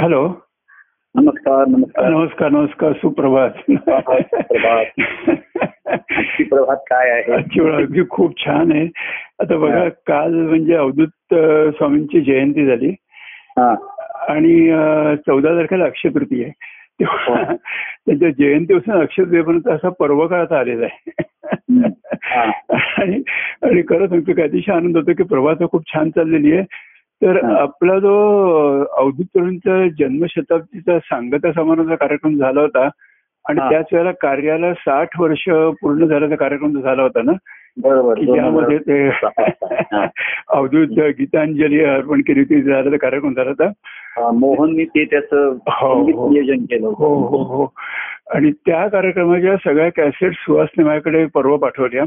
Hello नमस्कार नमस्कार. नमस्कार नमस्कार सुप्रभात. प्रभात. आजची प्रभात काय आहे? खूप छान आहे. आता बघा. काल म्हणजे अवधूत स्वामींची जयंती झाली. हा. आणि चौदा तारखेला अक्षय तृतीय आहे तेव्हा हो. त्यांच्या जयंतीपासून अक्षय तृतीयपर्यंत असा पर्व काळात आलेला. आहे. आणि खरं सांगतो की अतिशय आनंद होतो की प्रभात खूप छान चाललेली आहे. तर. आपला जो अवधूत तरुणचा जन्मशताब्दीचा सांगता समारोहाचा कार्यक्रम झाला होता आणि. त्याच वेळेला कार्याला साठ वर्ष पूर्ण झाल्याचा कार्यक्रम झाला होता ना बरोबर ज्यामध्ये हजार ते. अवधूत गीतांजली अर्पण केली होती झालेला कार्यक्रम झाला होता मोहननी ते त्याचं हो, हो. नियोजन केलं हो हो हो आणि त्या कार्यक्रमाच्या सगळ्या कॅसेट सुहासने माझ्याकडे परवा पाठवल्या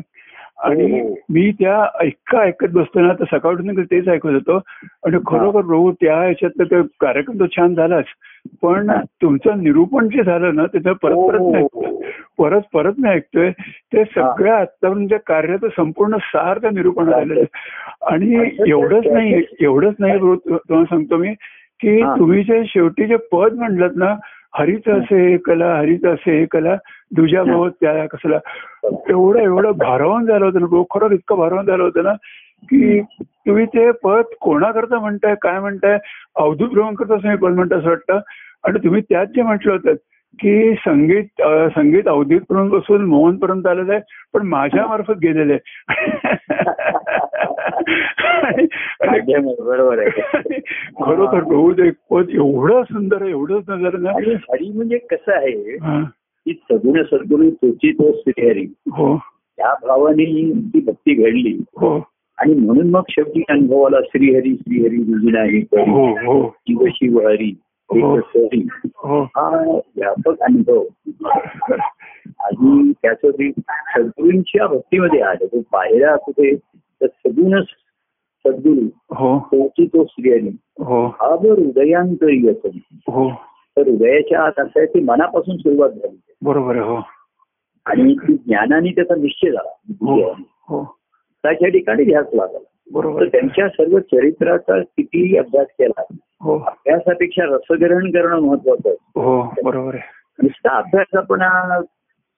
आणि हो. मी त्या ऐका ऐकत बसतो ना तर सकाळपासून तेच ऐकत होतो आणि खरोखर प्रभू त्या ह्याच्यात ते कार्यक्रम तो छान झालाच पण हा. तुमचं निरूपण जे झालं ना त्याचं परत हो, परत हो, नाही हो. परत परत मी ऐकतोय ते सगळ्या आतापर्यंत कार्याचं संपूर्ण सार त्या निरूपणात आलेलं आहे. आणि एवढंच नाही एवढंच नाही तुम्हाला सांगतो मी की हा. तुम्ही जे शेवटी जे पद म्हणलं ना हरिच असे कला हरिच असे कला दुजा भाव त्या कसला. एवढं एवढं भारावून झालं होतं ना खरंच इतकं भारावून झालं होतं ना की तुम्ही ते पद कोणाकरता म्हणताय काय म्हणताय अवधूत ब्रह्मकरता तुम्ही पद म्हणता असं वाटतं. आणि तुम्ही त्यात जे म्हटलं होतं की संगीत संगीत अवधूत पासून मोहन पर्यंत आलेलं आहे पण माझ्या मार्फत गेलेलं आहे. बरोबर आहे. खरोखर प्रभू ते पद एवढं सुंदर आहे एवढं सुंदर म्हणजे कसं आहे. की सगुण सद्गुरू तोची तो श्रीहरी हो. त्या भावाने ती भक्ती घडली. हो. आणि म्हणून मग शेवटी अनुभवाला श्रीहरी श्रीहरी दुजी नाही हो हो. शिव शिव हरी हो. हो. हा व्यापक अनुभव. आणि त्याचं ते सद्गुरूंच्या भक्तीमध्ये आलं तो पाहिला कुठे तर सगुणच सद्गुरू हो. तोची तो श्रीहरी. हो. हा जर हृदयांतरी हो. तर हृदयाच्या आत असं आहे ती मनापासून सुरुवात झाली. बरोबर आहे हो. आणि ज्ञानाने त्याचा निश्चय हो झाला हो त्याच्या ठिकाणी ध्यास लागला. बरोबर. त्यांच्या सर्व चरित्राचा कितीही अभ्यास केला हो. अभ्यासापेक्षा रसग्रहण करणं महत्वाचं आहे. हो बरोबर आहे. नुसता अभ्यास आपण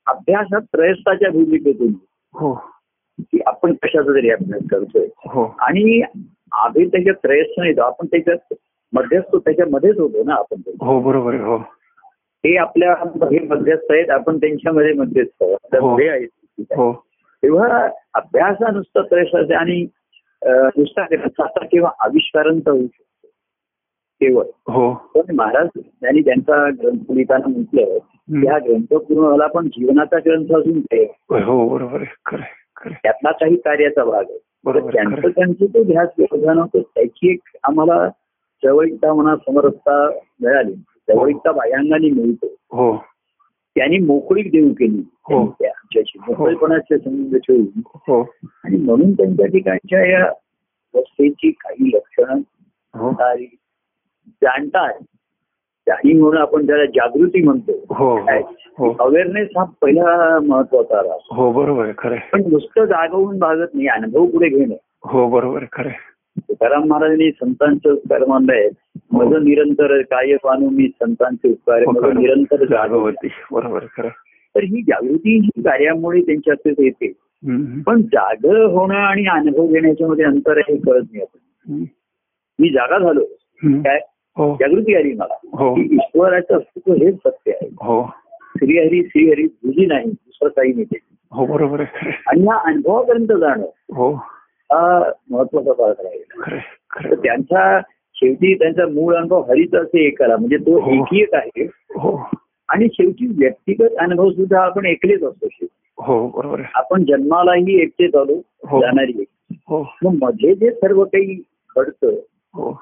अभ्यासात प्रयत्नाच्या भूमिकेतून. हो. की आपण कशाचा तरी अभ्यास करतोय. हो. आणि आधी त्याच्यात प्रयत्न येतो. आपण त्याच्यात मध्यस्थ त्याच्यामध्येच होतो ना आपण. हो बरोबर हो. ते आपल्या मध्यस्थ आहेत आपण त्यांच्यामध्ये मध्यस्थ आहोत. हो. आहेत हो तेव्हा अभ्यास हा नुसता प्रयत्न आणि नुसता ग्रंथाचा किंवा आविष्कारांचा होऊ शकतो केवळ हो पण महाराज त्यांनी त्यांचा ग्रंथ लिहिताना म्हटलं की. हा ग्रंथ पूर्ण झाला पण जीवनाचा ग्रंथ असून ते हो बरोबर. त्यातला काही कार्याचा भाग आहे त्यांचं. त्यांचं तो ध्यास व्यवधान होतं त्याची एक आम्हाला जवळीकता म्हणा समरसता मिळाली जवळीकता बायांगाने मिळतो. हो. त्यांनी मोकळीक देऊ केली. हो. आमच्याशी मोकळेपणाचे संबंध ठेवून. हो. आणि म्हणून त्यांच्या ठिकाणच्या या अवस्थेची काही लक्षणं हो. जाणतात. जाणीव म्हणून आपण त्याला जागृती म्हणतो. हो. हो. अवेअरनेस हा पहिला महत्त्वाचा राहतो हो बरोबर खरं. पण नुसतं जागवून भागत नाही. अनुभव पुढे घेणं. हो बरोबर खरं. तुकाराम महाराजांनी संतांचे उपकार मानलंय माझं निरंतर काय पानू मी संतांचे उपकार? हो. निरंतर जागवत. बरोबर खरं. तर ही जागृती ही कार्यामुळे त्यांच्यातच येते. हम्म, पण जाग होणं आणि अनुभव घेण्याच्या मध्ये अंतर हे कळत नाही आपण मी जागा झालो. काय? हो. जागृती आली मला. हो. ईश्वराचं अस्तित्व हेच सत्य आहे. हो. श्रीहरी श्रीहरी तुझी नाही. दुसरं काही नाही. ते. हो बरोबर. आणि या अनुभवापर्यंत जाणं. हो हा महत्त्वाचा भाग राहील तर. त्यांचा शेवटी त्यांचा मूळ अनुभव हरिच असे एकाला म्हणजे तो हो. एकी एक आहे. हो. आणि शेवटी व्यक्तिगत अनुभव सुद्धा आपण एकलेच असतो शेवटी. हो बरोबर आपण जन्मालाही एकटेच आलो हो. जाणारी एक हो. मग मध्ये जे सर्व काही घडतं हो.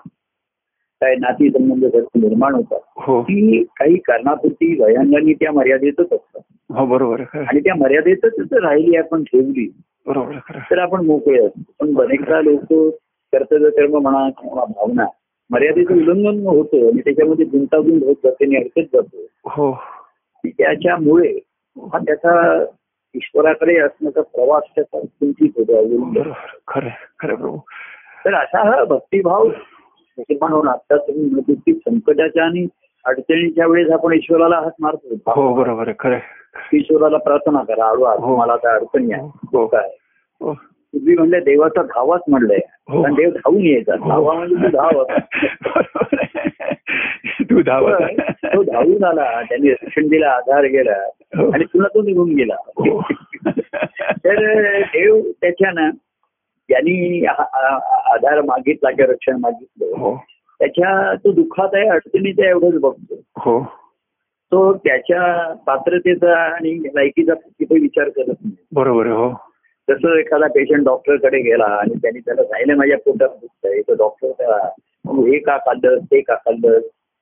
काय नाती संबंध निर्माण होतात. हो. ती काही कारणापुरती वयांगांनी त्या मर्यादेतच असतात. हो बरोबर. आणि त्या मर्यादेतच राहिली आपण ठेवली. बरोबर. तर आपण मोकळे असतो पण बरेचदा लोक कर्तव्य कर्म म्हणा किंवा भावना मर्यादेचं उल्लंघन होतं आणि त्याच्यामध्ये गुंतागुंत होत जाते आणि अडकत जातो. हो. त्याच्यामुळे हा त्याचा ईश्वराकडे असण्याचा प्रवास त्याचा किंचित होतो खरं खरं प्रभू. तर असा हा भक्तिभाव तसे म्हणून आता तुम्ही म्हणतो की संकटाच्या आणि अडचणीच्या वेळेस आपण ईश्वराला हात मारतो हो बरोबर आहे खरं. ईश्वराला प्रार्थना करा आळू आज हो. मला आता अडचणी आहे हो. काय हो तुम्ही म्हणले देवाचा धावाच म्हणलंय. कारण देव धावून यायचा. धावा म्हणजे तू धाव. तू पण तो धावून आला त्यांनी रक्षण दिला आधार गेला. आणि पुन्हा तो निघून गेला. तर देव त्याच्यानं यांनी आ- आ- आधार मागितला किंवा रक्षण मागितलं हो. त्याच्या तो दुःखात आहे अडचणीत आहे एवढंच बघतो. हो. तो त्याच्या पात्रतेचा आणि लायकीचा तिथे विचार करत नाही. बरोबर हो. जसं एखादा पेशंट डॉक्टरकडे गेला आणि त्यांनी त्याला सांगितलं माझ्या पोटात दुखतंय. तर डॉक्टर त्याला "मग हे का खाल्लं? ते का खाल्लं?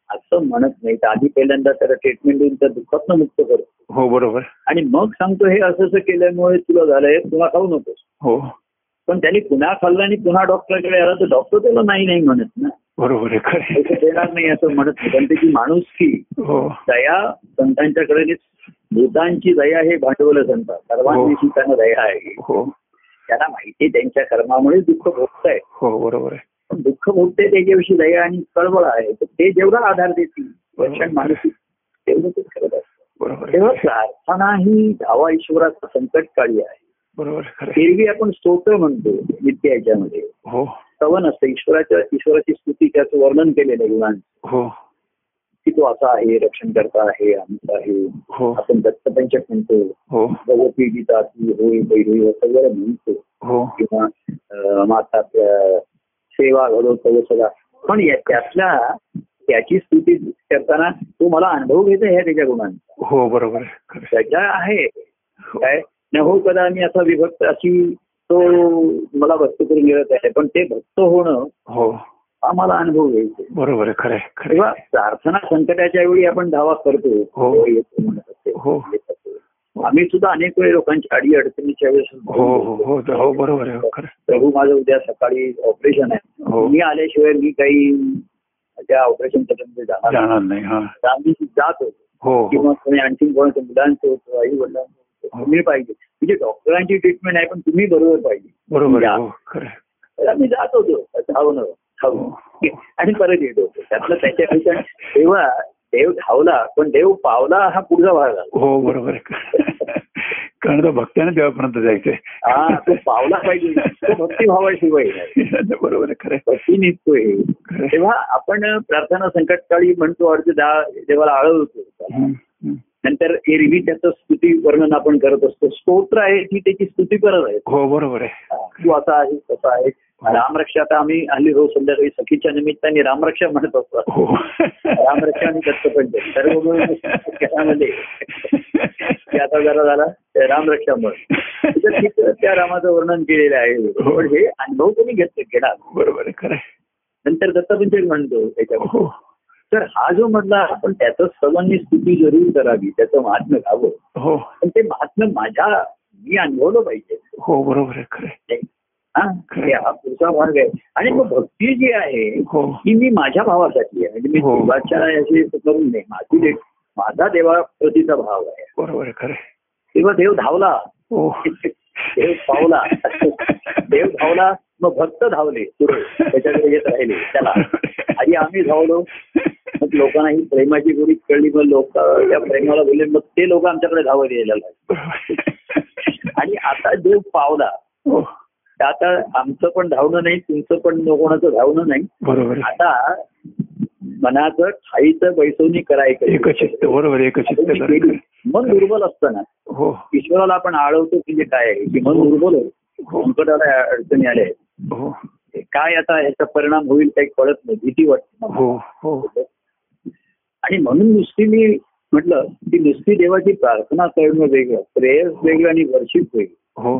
असं म्हणत नाही. तर आधी पहिल्यांदा त्याला ट्रीटमेंट देऊन त्या दुःखातनं मुक्त करतो. हो बरोबर. आणि मग सांगतो हे असं असं केल्यामुळे तुला झालंय पुन्हा खाऊ नकोस. हो. पण त्यांनी पुन्हा खाल्लं आणि पुन्हा डॉक्टरकडे आला तर डॉक्टर त्याला नाही नाही म्हणत ना. बरोबर देणार नाही असं म्हणत नाही. कारण त्याची माणुसकी हो. दया संतांच्याकडे भूतांची दया हे भांडवलं संत सर्वांविषयी त्यांना दया आहे. हो. त्यांना माहिती त्यांच्या कर्मामुळे दुःख भोगताय हो बरोबर आहे. पण दुःख भोगते त्याच्याविषयी दया आणि कळवळ आहे. तर ते जेवढा आधार देतील रक्षण मानसिक तेवढं ते करत असतं. बरोबर आहे. तेव्हा प्रार्थना ही धावा ईश्वराचा संकट काळी आहे. बरोबर. एरवी आपण स्तोत्र म्हणतो नित्य याच्यामध्ये. हो. स्तवन असतं ईश्वराच्या ईश्वराची स्तुती त्याचं वर्णन केलेलं आहे गुणांचं हो. की तो असा आहे रक्षण करता आहे आमचा आहे. हो. आपण दत्तपंचक म्हणतो. हो. भगवती गीता ती होय बैरी सगळं म्हणतो. हो. किंवा माता सेवा घडवतो सगळा पण त्यातल्या त्याची स्तुती करताना तो मला अनुभव घेतो ह्या त्याच्या गुणांचा. हो बरोबर. त्याच्या आहे. हो. काय? न हो कदा मी असा विभक्त अशी तो मला भक्त करून मिळत आहे पण ते भक्त होणं हो हा मला अनुभव घ्यायचा बरोबर खरं. खरं. प्रार्थना संकटाच्या वेळी आपण धावा करतो हो. तेव्हा येतो म्हणत असते. हो. येत असतो. आम्ही सुद्धा अनेक वेळी लोकांच्या अडी अडचणीच्या वेळेस हो हो हो हो बरोबर आहे. प्रभू माझं उद्या सकाळी ऑपरेशन आहे हो. मी आल्याशिवाय मी काही त्या ऑपरेशन जाणार नाही. नाही हा आम्ही जात होतो हो किंवा हो कोणी आणखी कोणाचं मुलांचं होतं आई वडिलांचं तुम्ही पाहिजे. म्हणजे डॉक्टरांची ट्रीटमेंट आहे पण तुम्ही बरोबर पाहिजे. बरोबर हो आम्ही जात होतो. धावणं धावून आणि परत येत होतो. त्यातलं त्याच्यापेक्षा तेव्हा देव धावला पण देव पावला हा पुढचा भाग हो बरोबर कारण तो भक्त्याने देवापर्यंत जायचंय. हा तो पावला पाहिजे. तो भक्तिभावाशिवाय. बरोबर आहे खरं. भक्ती निघतोय. तेव्हा आपण प्रार्थना संकटकाळी म्हणतो अर्ज दा- देवाला आळवतो. नंतर एरवी त्याचं स्तुती वर्णन आपण करत असतो. स्तोत्र आहे ती त्याची स्तुती करत आहे. हो बरोबर आहे. तू असा आहे तसा आहे. रामरक्षा आता आम्ही हल्ली रोज संध्याकाळी सखीच्या निमित्ताने रामरक्षा म्हणत असतो. हो. रामरक्षा आणि दत्तपंच सर्व मिळून आता जरा झाला रामरक्षा म्हण. तर तिथं त्या रामाचं वर्णन केलेलं आहे. पण हे अनुभव कोणी घेतले? घेणार. बरोबर खरं. नंतर दत्तपंचक म्हणतो त्याच्यामध्ये. हो. तर हा जो म्हटला आपण त्याचं सर्वांनी स्तुती जरूर करावी त्याचं महात्म्य घ्यावं हो. पण ते महात्म्य माझ्या मी अनुभवलं पाहिजे. हो बरोबर आहे खरं. हा हे हा पुढचा भाग आहे. आणि मग भक्ती जी आहे हो. ही मी माझ्या भावासाठी आहे. म्हणजे मी हो. देवाच्या याची करून नाही माझी दे- माझा देवाप्रतीचा भाव आहे. बरोबर आहे खरं. तेव्हा देव धावला. हो. देव पावला देव धावला मग भक्त धावले पुढे. त्याच्याकडे येत राहिले. त्याला आधी आम्ही धावलो. मग लोकांना ही प्रेमाची गोडी कळली मग लोक त्या प्रेमाला बोलले मग ते लोक आमच्याकडे धावत यायला लागले. आणि आता देव पावला हो. आता आमचं पण धावणं नाही तुमचं पण कोणाचं धावणं नाही. बरोबर आता मनाचं ठाईचं बैसवणी करायचं एकचित्त बरोबर एकचित्त मन दुर्बल असतं ना. हो. ईश्वराला आपण आळवतो म्हणजे काय आहे. की मन दुर्बल होईल हो. संकटाला अडचणी आल्या आहेत. हो. काय आता याचा परिणाम होईल काही कळत नाही. भीती वाटते. हो हो. आणि म्हणून नुसती मी म्हटलं की नुसती देवाची प्रार्थना करणं वेगळं प्रेयर्स वेगळं आणि वर्षिप वेगळं. हो.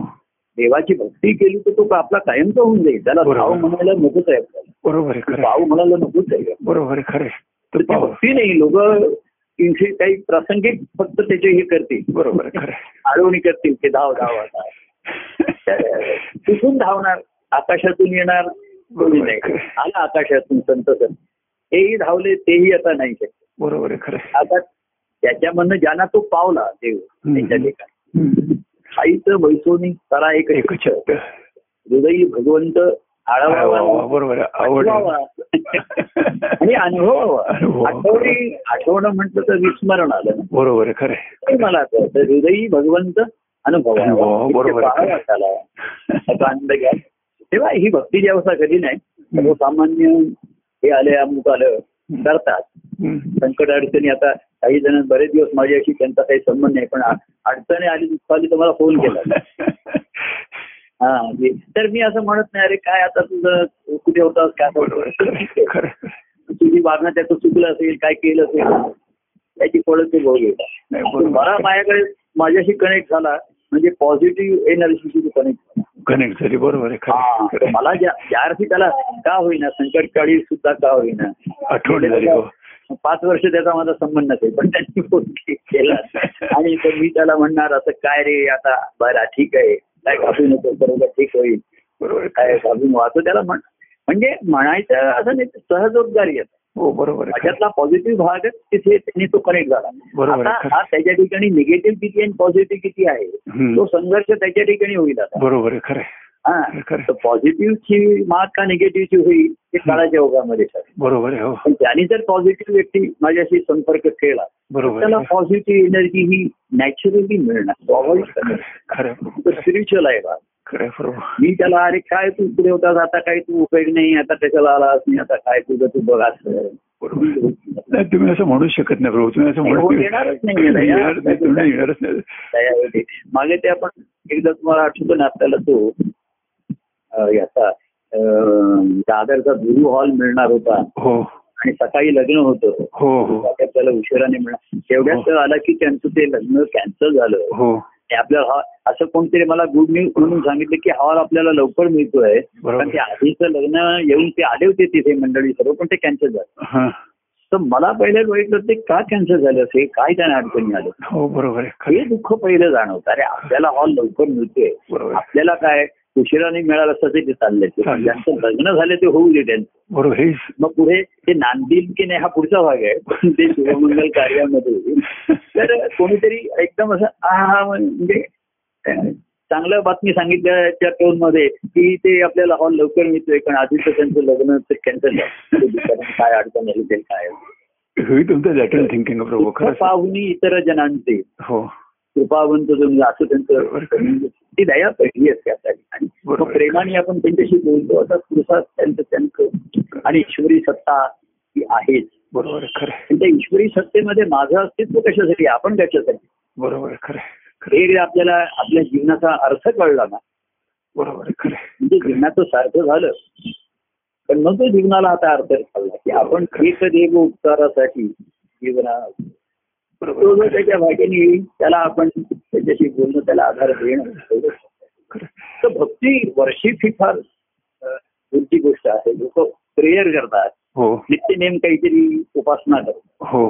देवाची भक्ती केली तर तो आपला कायमचा होऊन जाईल. त्याला. भाव म्हणायला नकोच आहे आपल्याला. बरोबर. भाव म्हणायला नकोच आहे. बरोबर खरं. तर ती भक्ती नाही लोक काही प्रासंगिक फक्त त्याचे हे करतील. बरोबर. आळवणी करतील ते धाव धाव आता कुठून धावणार आकाशातून येणार आला आकाशातून संत संत हेही धावले तेही आता नाही शक्य बरोबर आहे खरं. आता त्याच्यामधनं ज्यांना तो पावला देव त्याच्या ठिकाणी. हम्म. खाईचं बैसोनी करा एक एकचित्त हृदयी भगवंत बरोबर आवड. आणि अनुभव. आठवणी आठवणं म्हटलं तर विस्मरण आलं ना. बरोबर आहे खरं मला आठवतं हृदयी भगवंत अनुभव अनुभव, बरोबर. त्याचा आनंद घ्या. तेव्हा ही भक्तीची अवस्था कधी नाही सर्वसामान्य हे आले अमुक आलं. करतात. संकट अडचणी आता काही जण बरेच दिवस माझ्याशी त्यांचा काही संबंध नाही पण अडचणी आली दुःख आली तर मला फोन केला हा म्हणजे तर मी असं म्हणत नाही अरे काय आता तुझं कुठे होतास काय. तुझी वागणं त्याचं चुकलं असेल काय केलं असेल त्याची फळं ते भोग येतात. मला माझ्याकडे माझ्याशी कनेक्ट झाला म्हणजे पॉझिटिव्ह एनर्जीशी कनेक्ट कनेक्ट झाली. बरोबर आहे. मला ज्या अर्थी त्याला का होईना संकटकाळी सुद्धा का होईना. आठवण झाली हो. पाच वर्ष त्याचा माझा संबंध नसेल पण त्यांनी फोन केला. आणि तर मी त्याला म्हणणार असं काय रे आता बरं ठीक आहे. काय घाबरू नको बरोबर ठीक होईल. बरोबर. काय घाबरून वाचतो त्याला म्हण म्हणजे म्हणायचं असं नाही सहजोद्गारी येतं. हो बरोबर. त्याच्यातला पॉझिटिव्ह भाग तिथे त्यांनी तो कनेक्ट झाला बरोबर. हा त्याच्या ठिकाणी निगेटिव्ह किती आणि पॉझिटिव्ह किती आहे. तो संघर्ष त्याच्या ठिकाणी होईल आता बरोबर खरं. हा पॉझिटिव्हची मात का निगेटिव्हची होईल ते काळाच्या ओघामध्ये. बरोबर आहे हो पण त्यांनी जर पॉझिटिव्ह व्यक्ती माझ्याशी संपर्क केला बरोबर त्याला. पॉझिटिव्ह एनर्जी ही नॅचरली मिळणार स्वाभाविक. स्पिरिच्युअल आहे मी त्याला अरे काय तू पुढे होतास? आता काही तू उपयोग नाही आता त्याच्याला आलास नाही? आता काय तुझं? तू बघ असं बरोबर. आहे. नाही तुम्ही असं म्हणू शकत नाही प्रभू. तुम्ही असं म्हणू हो, येणारच नाही. येणारच नाही. मागे ते आपण एकदा तुम्हाला आठवतो ना आपल्याला तो याचा दादरचा गुरु हॉल मिळणार होता. हो. आणि सकाळी लग्न होतं. हो हो. त्याला उशिराने मिळणार. तेवढ्यात आलं की त्यांचं ते लग्न कॅन्सल झालं. हो. आणि आपल्या हॉ- असं कोणतरी मला गुड न्यूज म्हणून सांगितलं की हॉल आपल्याला लवकर मिळतोय. कारण ते आधीचं लग्न येऊन ते आले होते तिथे मंडळी सर्व पण ते कॅन्सल झालं. तर मला पहिलं बघितलं ते का कॅन्सल झालं असेल? काय त्यांना अडचणी आलं हो बरोबर आहे. खरं हे दुःख पहिलं जाणवतं. अरे आपल्याला हॉल लवकर मिळतोय. आपल्याला काय उशिराने मिळालं असतं ते. चाललंय. ज्यांचं लग्न झालं ते होऊ दे त्यांचं. बरोबर हे मग पुढे ते नांदील की नाही हा पुढचा भाग आहे. पण ते शिवमंगल कार्यामध्ये. तर कोणीतरी एकदम असं आ म्हणजे अं, चांगलं बातमी सांगितल्याच्या टोनमध्ये की ते आपल्याला हॉल लवकर मिळतोय कारण आधीच त्यांचं लग्न कॅन्सल झालं. काय अडचण आली ते काय? हे पाहुणी इतर जनांचे हो. कृपावंत जो म्हणजे असं. त्यांचं ती दया पहिली असते बरोबर. मग प्रेमाने आपण त्यांच्याशी बोलतो आता पुरुषात त्यांचं त्यांचं. आणि ईश्वरी सत्ता ही आहेच. बरोबर खरं त्या ईश्वरी सत्तेमध्ये माझं अस्तित्व कशासाठी आपण कशासाठी? बरोबर खरं. हे आपल्याला आपल्या जीवनाचा अर्थ कळला ना. बरोबर खरं. म्हणजे जीवनाचं सार्थ झालं. पण मग तो जीवनाला आता अर्थ कळला की आपण एक देव उपचारासाठी जीवना त्याच्या भाग्याने त्याला आपण त्याच्याशी बोलणं त्याला आधार देणं. तर भक्ती वर्षी ही फार दूरची गोष्ट आहे. लोक प्रेयर करतात. हो. नित्य नेम काहीतरी उपासना करतात. हो.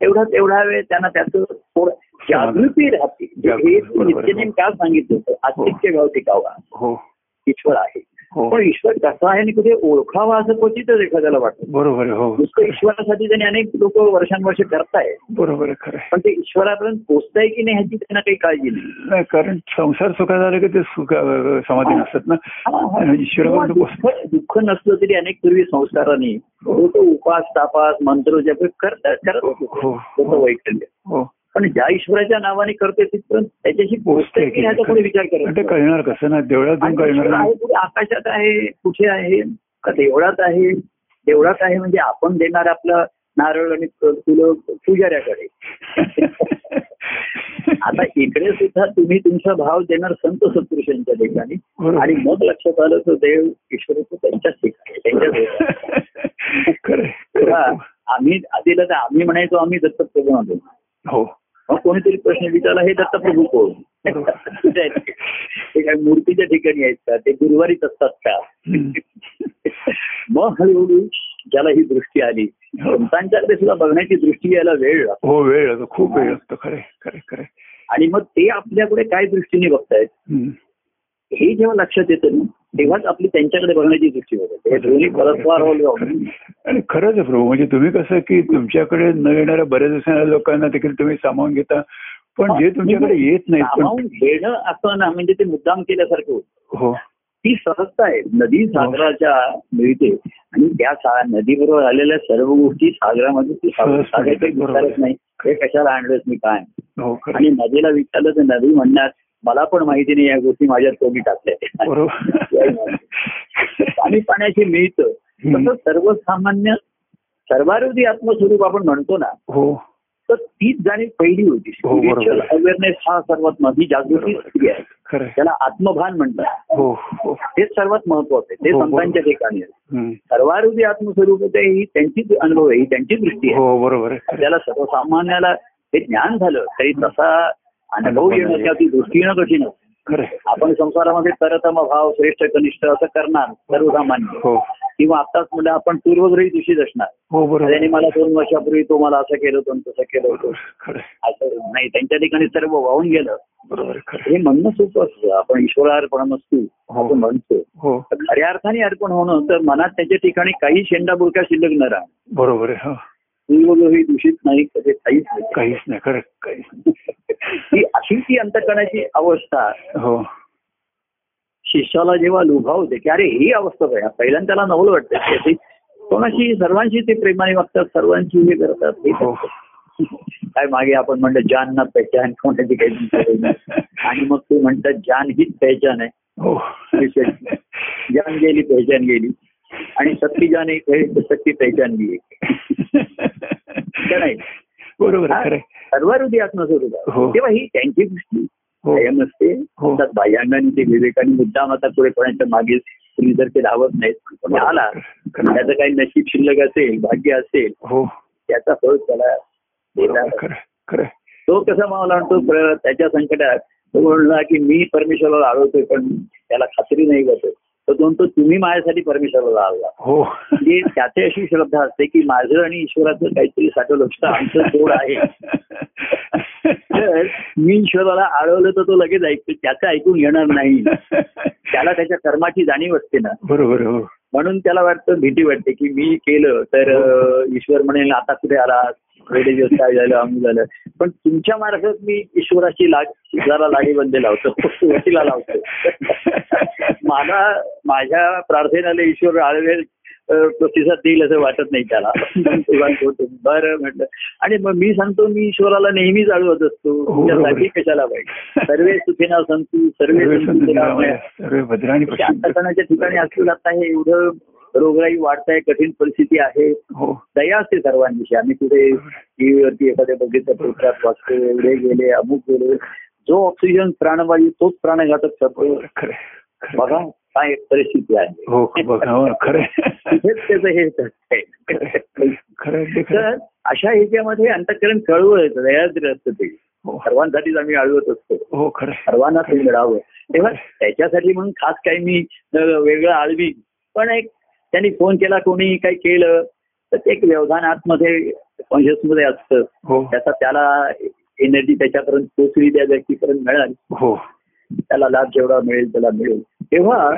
तेवढा तेवढा वेळ त्यांना त्याचं थोडं जागृती राहते. हे बरोबर. नित्यनेम का सांगितलं होतं? आस्तिक्य गाव टिकावा. हो. ईश्वर आहे. हो पण ईश्वर कसा आहे आणि कुठे ओळखावा असं क्वचितच एखाद्याला वाटतं. बरोबर हो. नुसतं ईश्वरासाठी त्यांनी अनेक लोक वर्षानुवर्ष करताय बरोबर खरं. पण ते ईश्वरापर्यंत पोचताय की नाही ह्याची त्यांना काही काळजी नाही. कारण संसार सुखा झाला की ते सुख समाधी नसतात ना. ईश्वरापर्यंत दुःख नसलं तरी अनेक पूर्वी संस्कारांनी लोक उपास तापास मंत्र जप करतात करत होते. हो वैकल्य. हो. पण ज्या ईश्वराच्या नावाने करते तिथपर्यंत त्याच्याशी पोहोचते की ह्याचा पुढे विचार करत कळणार कसं ना? देवळात कळणार आकाशात आहे कुठे आहे? का देवळात आहे? देवळात आहे म्हणजे आपण देणार आपलं नारळ आणि फुलं पुजाऱ्याकडे. आता इकडे सुद्धा तुम्ही तुमचा भाव देणार संत सत्पुरुषांच्या ठिकाणी. आणि मग लक्षात आलं तर देव ईश्वर त्यांच्याच ठिकाणी त्यांच्या देवळात. खरं तेव्हा आहे. आम्ही आधीला तर आम्ही म्हणायचो आम्ही दत्तप्रभू आलो. हो. मग कोणीतरी प्रश्न विचारला हे दत्तप्रभू कोण ते? काय मूर्तीच्या ठिकाणी आहेत का ते गुरुवारीच असतात का. मग हळूहळू ज्याला ही दृष्टी आली हो. संतांच्याकडे सुद्धा बघण्याची दृष्टी यायला वेळ लागतो हो वेळ खूप वेळ लागतो खरे खरे खरे आणि मग ते आपल्याकडे काय दृष्टीने बघतायत. हे जेव्हा लक्षात येतं ना तेव्हाच आपली त्यांच्याकडे बघण्याची दृष्टी बघते हे दोन्ही परस्पर आणि खरंच प्रभू म्हणजे तुम्ही कसं की तुमच्याकडे न येणाऱ्या बऱ्याच लोकांना देखील तुम्ही सामावून घेता पण जे तुमच्याकडे येत नाहीत सामावून घेणं असं ना म्हणजे ते मुद्दाम केल्यासारखं होतं. हो. ती सहजता आहे. नदी हो. सागराच्या मिळते. आणि त्या नदीबरोबर आलेल्या सर्व गोष्टी सागरामध्ये ती सागर. विचारत नाही. हे कशाला आणलंच मी काय? हो आणि नदीला विचारलं तर नदी म्हणणार मला पण माहिती नाही या गोष्टी माझ्या तोंडी टाकल्या. पाणी पाण्याशी मिळतं. तसं सर्वसामान्य सर्वारुधी आत्मस्वरूप आपण म्हणतो ना हो. तर तीच जाणीव पहिली होती. हो. स्पिरिच्युअल अवेअरनेस हा सर्वात महत्वाची जागृती आहे. त्याला आत्मभान म्हणतात. हो हो. हेच सर्वात महत्वाचं आहे. ते हो, संतांच्या ठिकाणी. सर्वारुधी आत्मस्वरूप आहे ही त्यांचीच अनुभव आहे ही त्यांची दृष्टी आहे. हो. त्याला सर्वसामान्याला हे ज्ञान झालं तरी तसा अनुभव येणं त्या ती दृष्टी येणं कठीण असतं. आपण संसारामध्ये तरतम भाव श्रेष्ठ कनिष्ठ असं करणार सर्वसामान्य हो. किंवा आत्ताच म्हणजे आपण पूर्वग्रही दूषित असणार. हो त्याने मला दोन वर्षापूर्वी तो मला असं केलं होतं आणि तसं केलं होतं. असं नाही त्यांच्या ठिकाणी सर्व वाहून गेलं. बरोबर. हे म्हणणं सोपं असतं. आपण ईश्वरार्पण नसतो हो. आपण म्हणतो. खऱ्या अर्थाने अर्पण होणं तर मनात त्याच्या ठिकाणी काही शेंडा बुरका शिल्लक न राहा बरोबर हो पूर्वग्रही दूषित नाही कधी काहीच नाही काहीच नाही खरं. काहीच नाही. अशी ती अंतकणाची अवस्था हो शिष्याला जेव्हा लुभावते की अरे ही अवस्था पहिल्यांदा त्याला नवल वाटतं कोणाशी सर्वांशी ते प्रेमाने वागतात सर्वांशी हे करतात हे. काय मागे आपण म्हणलं जान ना पहचान कोणाची काही. आणि मग ते म्हणतात जान हीच पहचान आहे हो जान गेली पहचान गेली आणि सत्ती जान एक आहे सत्ती पहचान बी एक बरोबर. सर्वारुधी आत्मस्वरूप आहे. हो. तेव्हा ही त्यांची दृष्टी हो कायम असते हो. त्यात बाह्यांगाने ते विवेकाने मुद्दाम आता पुढे कोणाच्या मागे स्त्री जर ते धावत नाहीत पण आला. त्याचं काही नशीब शिल्लक असेल भाग्य असेल हो त्याचा फळ त्याला. तो कसा मला म्हणतो त्याच्या संकटात तो म्हणला की मी परमेश्वराला आळवतोय पण त्याला खात्री नाही करतो तो तुम्ही माझ्यासाठी परमेश्वराला आळवा हो. म्हणजे त्याची अशी श्रद्धा असते की माझं आणि ईश्वराचं काहीतरी साठवलं असतं आमचं जोड आहे. तर मी ईश्वराला आळवलं तर तो लगेच ऐकतो त्याचं ऐकून येणार नाही. त्याला त्याच्या कर्माची जाणीव असते ना. बरोबर. हो. म्हणून त्याला वाटतं भीती वाटते की मी केलं तर अं, ईश्वर म्हणेल आता कुठे आला वेळे दिवस काय झालं अमू झालं. पण तुमच्या मार्फत मी ईश्वराची लाग जरा लागेबंदे लावतो. वकीला लावतो. मला माझ्या प्रार्थनेला ईश्वर आळवेल प्रतिसाद देईल असं वाटत नाही त्याला. बरं म्हटलं. आणि मग मी सांगतो मी ईश्वराला नेहमीच आळवत असतो. हो, बरोबर. कशाला पाहिजे सर्वे सुखीना संतू सर्वे अंतकणाच्या ठिकाणी असलं आता हे एवढं रोगराई वाढताय कठीण परिस्थिती आहे. हो. दया असते सर्वांविषयी. आम्ही कुठे टीव्हीवरती एखाद्या बघितलं पेपरात वाचतो एवढे गेले अमुक गेले. जो ऑक्सिजन प्राणवायू तोच प्राणघातक ठरतो आहे. बघा काय परिस्थिती आहे. हो हो त्याचं हे तर. अशा ह्याच्यामध्ये अंतकरण कळवं येतं दयाद्र असतं ते. हो. सर्वांसाठीच आम्ही आळवत असतो. हो खरं. सर्वांना ते मिळावं. तेव्हा त्याच्यासाठी म्हणून खास काही मी वेगळं आळवी. पण एक त्यांनी फोन केला कोणी काही केलं तर ते एक व्यवधान आतमध्ये कॉन्शियसमध्ये असतं. हो. त्याचा त्याला एनर्जी त्याच्यापर्यंत पोचली त्या व्यक्तीपर्यंत मिळाली. हो. त्याला लाभ जेवढा मिळेल त्याला मिळेल. तेव्हा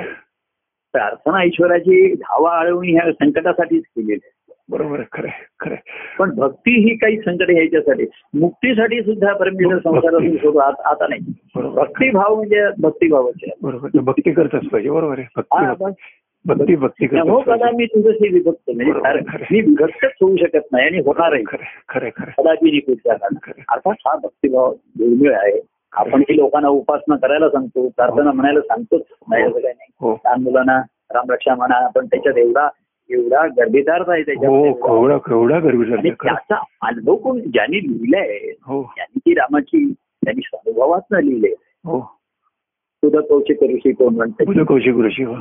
प्रार्थना ईश्वराची धावा आळवणी ह्या संकटासाठीच केलेली आहे. बरोबर. खरं. खरं. पण भक्ती ही काही संकट ह्याच्यासाठी. मुक्तीसाठी सुद्धा परमेश्वर संसारातून सोडू आत- नाही. भक्तिभाव म्हणजे भक्तिभावाचे. बरोबर. भक्ती करतच पाहिजे. बरोबर आहे. भक्ती. भक्ती भक्ती हो करतच कदा मी तुझ्याशी विभक्त म्हणजे. मी विभक्तच होऊ शकत नाही आणि होणारही. खरं आहे. खरं. अर्थात हा भक्तिभाव दुर्मिळ आहे. आपण ही लोकांना उपासना करायला सांगतो प्रार्थना म्हणायला सांगतोच. नाही असं काही नाही. हो. लहान मुलांना रामरक्षा म्हणा आपण त्याच्यात एवढा एवढा गर्भितार्थ आहे हो खरं. त्याचा अनुभव कोण ज्यांनी लिहिलाय हो. त्यांनी ती रामाची त्यांनी अनुभवात लिहिले हो. तुझं कौशिक ऋषी कोण म्हणते? तुझं कौशिक ऋषी हो.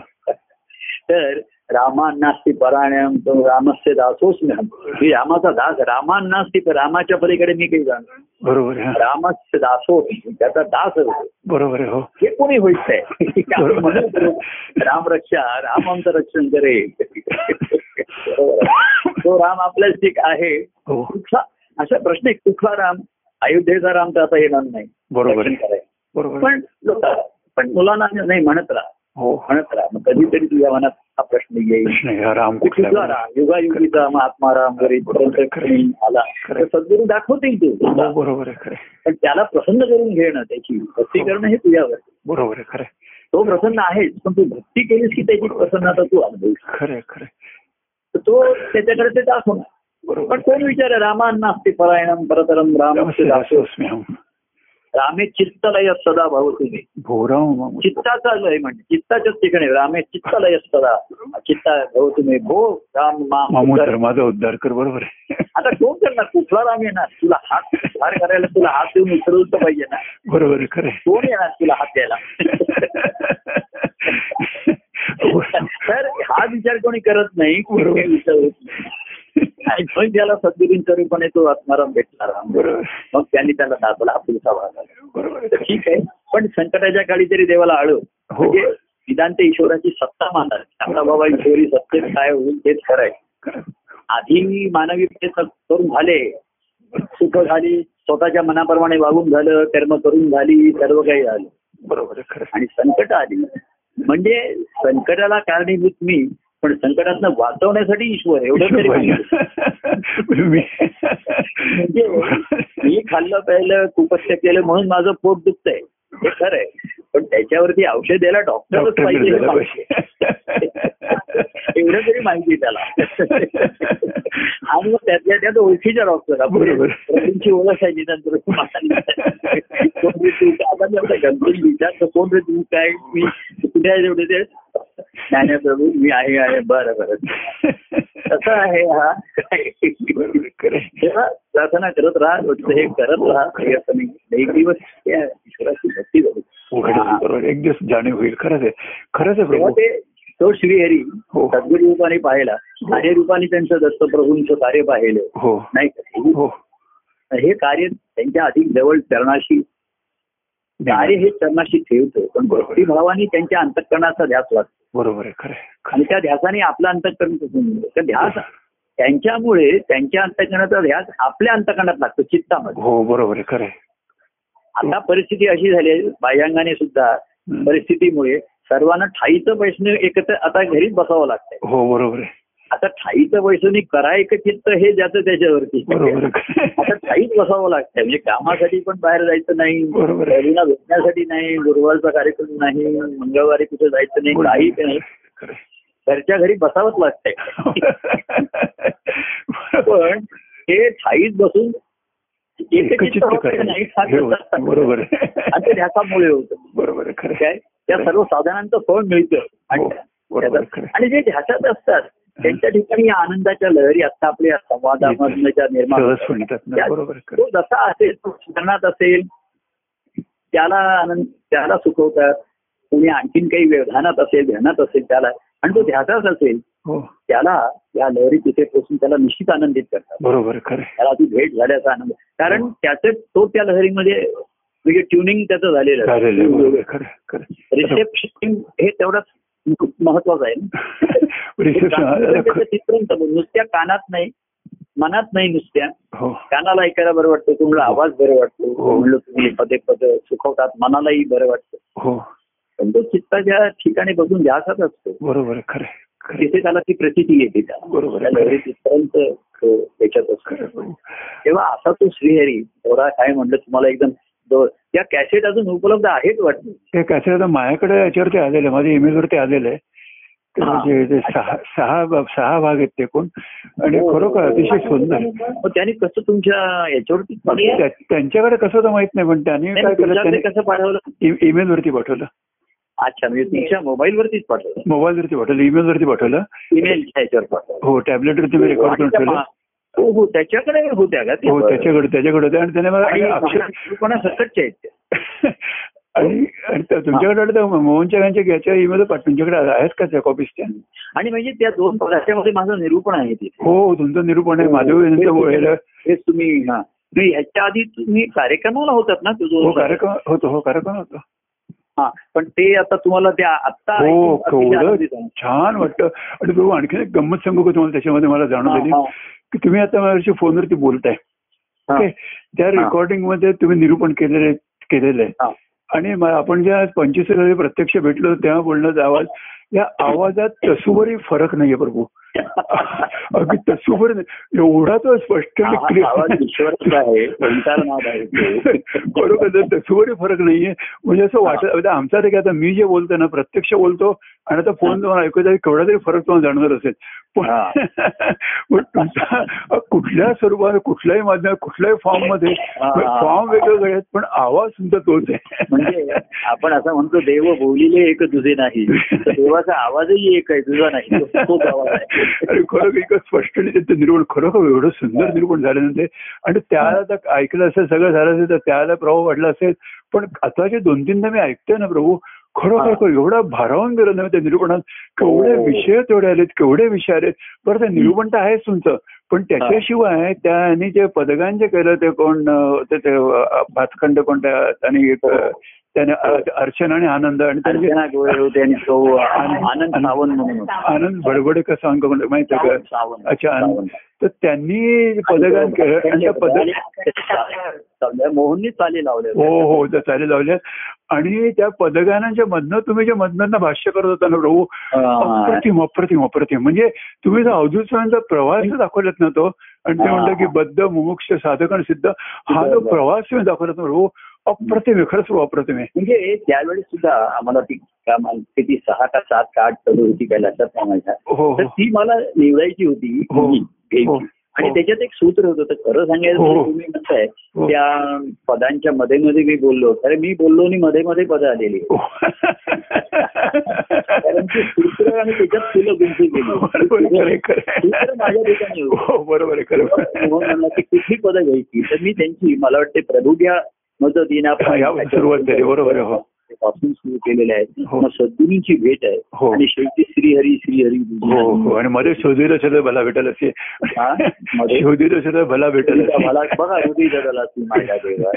तर रामांनास्ती परायण तो रामस्य दासोच मी रामाचा दास रामांनास्ती रामाच्या पलीकडे मी काही जाणार बरोबर. रामस्य दासो त्याचा दास होतो बरोबर हो. हे कोणी म्हणू, राम रक्षा राम आमचं रक्षण करे बरोबर आहे. तो राम आपल्याच ठीक आहे। हो. असा प्रश्न कुठला राम? अयोध्येचा राम तर आता येणार नाही। बरोबर. पण लोक पण मुलांना नाही म्हणत राहा. हो म्हणत राहा. मग कधीतरी तुझ्या मनात हा प्रश्न येईल. हा राम कुठला राम? युगायुगीचा महात्मा राम वगैरे आला. सद्गुरू दाखवतील हो तू बरोबर आहे खरं. पण त्याला प्रसन्न करून घेणं त्याची भक्ती करणं हे तुझ्यावर. बरोबर आहे खरं. तो प्रसन्न आहेच पण तू भक्ती केलीस की त्याची प्रसन्नता तू अनुभव खरंय तर तो त्याच्याकडे ते दाखवणार. पण बरोबर. कोण विचार रामान नास्ती परायणम परतरम राम. रामे चित्तलय सदा भाऊ तुम्ही. चित्ताचा लय म्हणजे चित्ताच्याच ठिकाणी रामे चित्तलय सदा चित्ता भाऊ तुम्ही भो राम मा मामू उद्धार. कर बरोबर आता कोण करणार कुठला राम येणार तुला हात उद्धार करायला तुला हात देऊन तर पाहिजे ना बरोबर खरंय कोण येणार तुला हात द्यायला तर हा विचार कोणी करत नाही. हे विचार होत नाही. मग त्याला सद्गुरूंचा रूपाने तो आत्माराम भेटणार मग त्यांनी त्याला दाखवला पुढचा भाग ठीक आहे पण संकटाच्या काळी तरी देवाला आळो हो. म्हणजे निदांत ईश्वराची सत्ता मानणार. आपला बाबा ईश्वरी सत्तेत काय होईल तेच खरं आहे. खरं. आधी मानवी करून झाले. सुख झाली स्वतःच्या मनाप्रमाणे वागून झालं कर्म करून झाली सर्व काही झालं. बरोबर आणि संकट आली. म्हणजे संकटाला कारणीभूत मी पण संकटातनं वाचवण्यासाठी ईश्वर एवढं तरी म्हणजे मी खाल्लं प्यायलं कुपथ्य केलं म्हणून माझं पोट दुखतंय. हे खरं आहे. पण त्याच्यावरती औषध द्यायला डॉक्टरच डॉक्टर पाहिजे. एवढं तरी माहिती त्याला. आणि मग त्यातल्या त्यात ओळखीच्या डॉक्टर बरोबर. तुमची ओळख आहे निदान कोण रे तू आता मी आपल्या गणपती विचारतो कोण रे तू काय? मी कुठे आहे तेवढे ते? नाही नाही प्रभू मी आहे आहे. बरं बरं. कसं आहे हा. तेव्हा प्रार्थना करत राहा हे करत राहा एक दिवस ईश्वराची भक्ती झाली. बरोबर. एक दिवस जाणीव होईल. खरंच आहे. खरंच आहे प्रभू. ते तो श्रीहरी हो. सद्गुरू रूपाने पाहिला. कार्यरूपाने त्यांचं दत्तप्रभूंचं कार्य पाहिलं. हो. नाही? हो. हे कार्य त्यांच्या अधिक जवळ चरणाशी कार्य हे चरणाशी ठेवतो पण. भक्तिभावाने त्यांच्या अंतकरणाचा ध्यास लागतो बरोबर आहे आणि त्या ध्यासाने आपलं अंतकरण? तर ध्यास त्यांच्यामुळे त्यांच्या अंतकरणाचा ध्यास आपल्या अंतकरणात लागतो चित्तामध्ये. हो बरोबर आहे खरं. आता परिस्थिती अशी झाली आहे बाह्यांगाने सुद्धा. परिस्थितीमुळे सर्वांना ठाईचं पैसे एकत्र आता घरीच बसावं लागतंय हो बरोबर आहे आता ठाईचं पैसे करायचं चित्त हे ज्याचं त्याच्यावरती. आता ठाईच बसावं लागतंय. म्हणजे कामासाठी पण बाहेर जायचं नाही. रवीना भेटण्यासाठी नाही. गुरुवारचा कार्यक्रम नाही. मंगळवारी कुठे जायचं नाही. काही नाही. घरच्या घरी बसावंच लागतंय. पण हे ठाईच बसून बरोबर. आणि ध्यासामुळे होतं. बरोबर. काय त्या सर्व साधनांचं फळ मिळतं. आणि हो. आणि जे ध्यासात असतात त्यांच्या ठिकाणी या आनंदाच्या लहरी असतात आपल्या संवादामधनं ज्या निर्माण बरोबर तो जसा असेल तो स्मरणात असेल त्याला आनंद त्याला सुखवतात कोणी आणखीन काही व्यवधानात असेल ध्यानात असेल त्याला आणि तो ध्यासात असेल हो. त्याला या लहरी तिथे पोचून त्याला निश्चित आनंदित करतात. बरोबर. त्याला ती भेट झाल्याचा आनंद. कारण हो. त्याचे तो त्या लहरीमध्ये म्हणजे ट्युनिंग त्याचं झालेलं. रिसेप्शन हे तेवढंच महत्वाचं आहे. नुसत्या कानात नाही मनात नाही नुसत्या. हो. कानाला ऐकायला बरं वाटतं तुम्हाला आवाज बरं वाटतो. हो. म्हणलं तुम्ही पदे पद सुखवतात मनालाही बरं वाटतं. हो. पण तो चित्ताच्या ठिकाणी बसून ध्यासात असतो बरोबर खरं. तिथे त्याला ती प्रचिती येते त्याला. बरोबर आहे. त्या लहरी तिथपर्यंत तो त्याच्यात असतो. तेव्हा असा तो श्रीहरी थोडा काय म्हणलं तुम्हाला एकदम त्या कॅसेट अजून उपलब्ध आहेत वाटतं? ते कसं आता माझ्याकडे याच्यावरती आलेलं माझ्या ईमेल वरती आलेलं हा. सहा सहा भाग आहेत ते कोण? आणि हो. खरोखर अतिशय सुंदर. त्यांनी कसं तुमच्या याच्यावरती त्यांच्याकडे कसं होतं माहीत नाही पण त्यांनी काय केलं? कसं पाठवलं? ईमेल वरती पाठवलं. अच्छा म्हणजे तुमच्या मोबाईल वरतीच पाठवलं मोबाईल वरती पाठवलं. ईमेल वरती पाठवलं पाठवलं. हो टॅबलेट वरती मी रेकॉर्ड करून ठेवलं. हो हो त्याच्याकडे होत्या का त्या? हो त्याच्याकडे त्याच्याकडे. होतं आणि त्याने मला सकटच्या आहेत. आणि तुमच्याकडे मोहनच्या यांच्या याच्या ईमेल तुमच्याकडे आहेत का त्या कॉपीज त्या? आणि म्हणजे त्या दोन पदार्थामध्ये माझं निरूपण आहे तिथे. हो तुमचं निरूपण आहे. माधव यांचं बोलायला हेच तुम्ही हा. नाही, ह्याच्या आधी तुम्ही कार्यक्रमाला होतात ना हो तुझं कार्यक्रम होतो हो कार्यक्रम होतो. हा पण ते आता तुम्हाला त्या आता हो. छान वाटतं. आणि प्रभू आणखीन एक गंमत सांगू का तुम्हाला? त्याच्यामध्ये मला जाणून हा, हा. की तुम्ही आता माझ्याशी फोनवरती बोलताय. ओके त्या रेकॉर्डिंगमध्ये तुम्ही निरूपण केलेलं केलेलं आहे. आणि आपण ज्या पंचवीस प्रत्यक्ष भेटलो तेव्हा बोलण्याचा आवाज या आवाजात तसूवरही फरक नाहीये प्रभू. अगदी तसोबर एवढा तो स्पष्ट. बरोबर तसोबरही फरक नाहीये. म्हणजे असं वाटत आमचा ते आता मी जे बोलतो ना प्रत्यक्ष बोलतो आणि आता फोन जाऊन ऐकू केवढा तरी फरक तुम्हाला जाणवत असेल. पण हा. तुमचा कुठल्या स्वरूपात कुठल्याही माध्यम कुठल्याही फॉर्ममध्ये. फॉर्म वेगवेगळे आहेत पण आवाज तुमचा तोच आहे. म्हणजे आपण असं म्हणतो देव बोलिले एक तुझे नाही. देवाचा आवाजही एक आहे तुझा नाही. तो- तोच आवाज आहे. आणि खरं एक स्पष्ट ते निर्गुण खरोखर एवढं सुंदर निर्गुण झाले ते आणि त्याला तर ऐकलं असेल सगळं झालं असेल तर त्याला प्रभाव वाटला असेल पण आता जे दोन तीनदा मी ऐकतोय ना प्रभू खरोखर एवढं भारावून गेलं ना त्या निरूपणात केवढे हो. विषय तेवढे आलेत केवढे विषय आलेत. बरं ते निरूपण तर आहेच तुमचं पण त्याच्याशिवाय त्याने जे जे केलं ते कोण ते भातखंड कोणत्या त्यांनी एक अं, त्याने अर्चना आणि आनंद आणि आनंद. आनंद भडभडे सांग माहिती सावंत, अच्छा आनंद. तर त्यांनी पदगान केलं आणि त्या पद. मोहननी चाली लावले हो हो त्या चालेल लावल्या आणि त्या पदगानांच्या मधनं तुम्ही जे मधनं भाष्य करत होता ना प्रभू अप्रतिम अप्रतिम अप्रतिम म्हणजे तुम्ही जो अवधूत स्वामींचा प्रवास दाखवलात ना तो आणि ते. म्हणलं की बद्ध मुमुक्ष साधक आणि सिद्ध हा जो. प्रवास तुम्ही दाखवलात ना प्रभू अप्रतिम खरंच प्रभू अप्रतिम आहे म्हणजे त्यावेळी सुद्धा आम्हाला ती किती सहा का सात का आठ चालू होती काय लक्षात नाही माझ्या हो तर हो ती मला निवडायची होती हो. हो. आणि हो. त्याच्यात एक सूत्र होतं खरं सांगायचं हो. तुम्ही म्हणताय हो. त्या पदांच्या मध्ये मध्ये मी बोललो अरे मी बोललो आणि मध्ये मध्ये पदं आलेली हो. कारण ती सूत्र आणि त्याच्यात फुलं गुंतून. सूत्र माझ्या ठिकाणी. हो बरोबर म्हणला की कुठली पदं घ्यायची तर मी त्यांची मला वाटते प्रभुग्या यावर सुरुवात झाली, बरोबर हो. पासून सुरू केलेले आहे हो. मग सद्गुरूंची भेट आहे हो. आणि शेवटी श्रीहरी श्रीहरी हो हो आणि मध्ये शोधिलं शोध भला भेटल असे हा? शोधिलं शोध भला भेटल मला बघा हृदय जगला तू माझ्या देवा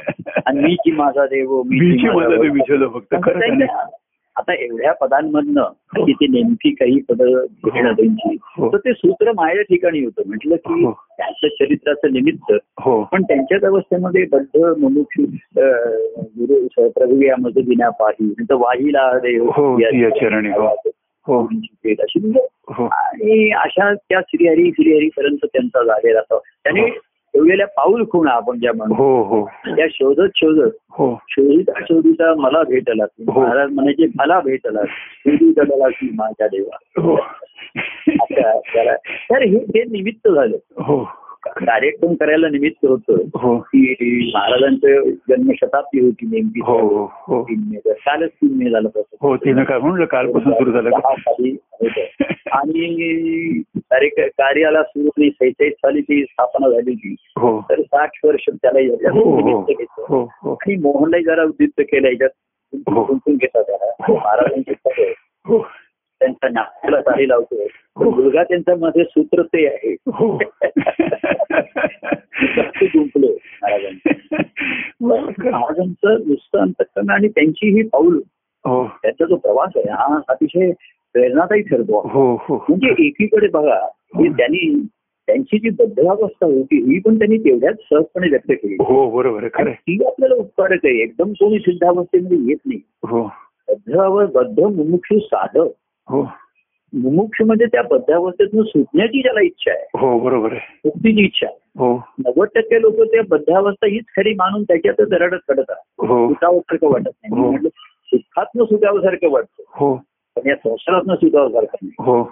आणि मी की माझा देव मीची माझा मला देव. विचारलं फक्त खरं आता एवढ्या पदांमधनं तिथे नेमकी काही पद घेणं त्यांची. हो. तर ते सूत्र माझ्या ठिकाणी होतं. म्हटलं की हो. त्यांचं चरित्राचं निमित्त. हो. पण त्यांच्याच अवस्थेमध्ये बद्ध अं, गुरु प्रभू यामध्ये विना पाही नंतर वाहिला चरणी, अशी म्हणजे आणि अशा त्या श्रीहरी श्रीहरी पर्यंत त्यांचा झालेला त्यांनी ठेवलेल्या पाऊल खुणा आपण ज्या म्हणतो. हो हो. त्या शोधत शोधत. हो. शोधिता शोधिता मला भेटला. महाराज म्हणायचे मला भेटला. शोधित आला की माझ्या देवा. हो. तर हे निमित्त झालं. हो. कार्यक्रम करायला निमित्त होतं हो. की महाराजांचं जन्मशताब्दी होती नेमकी. हो हो हो. तीन मे कालच तीन मे झालं. हो तिनं काय म्हणलं कालपासून सुरू झालं. आणि कार्य- कार्याला सुरू केली सेहेचाळीस साली ती स्थापना झाली होती. हो. तर साठ वर्ष त्याला घेतलं. आणि मोहनलाही जरा उद्युक्त केलं याच्यात. घेतात त्याला. महाराजांचे त्यांचा नागपूरला चाली लावतो हो. मुलगा त्यांच्या मध्ये सूत्र ते आहे. हो. ते गुंतलो महाराजांचं नुसतं अंतकरण आणि त्यांची ही पाऊल हो. त्यांचा जो प्रवास आहे हा अतिशय प्रेरणादायी ठरतो. हो हो. म्हणजे एकीकडे बघा हे त्यांनी त्यांची जी बद्धावस्था होती ही पण त्यांनी तेवढ्याच सहजपणे व्यक्त केली. हो बरोबर. ती आपल्याला उपकारक आहे. एकदम कोणी सिद्धावस्थेमध्ये येत नाही. हो. बद्ध बद्ध मुमुक्षु साधक. हो. मुमुक्ष म्हणजे त्या बद्धावस्थेतून सुटण्याची ज्याला इच्छा आहे. हो बरोबर आहे. मुक्तीची इच्छा आहे. हो. नव्वद टक्के लोक त्या बद्धावस्था हीच खरी मानून त्याच्यातच रडत कडतात हो. सुटावसारखं वाटत नाही. हो. म्हटलं सुखात्म सुटावसारखं वाटतं. हो. पण या संसारातनं सुटावसारखं नाही. हो.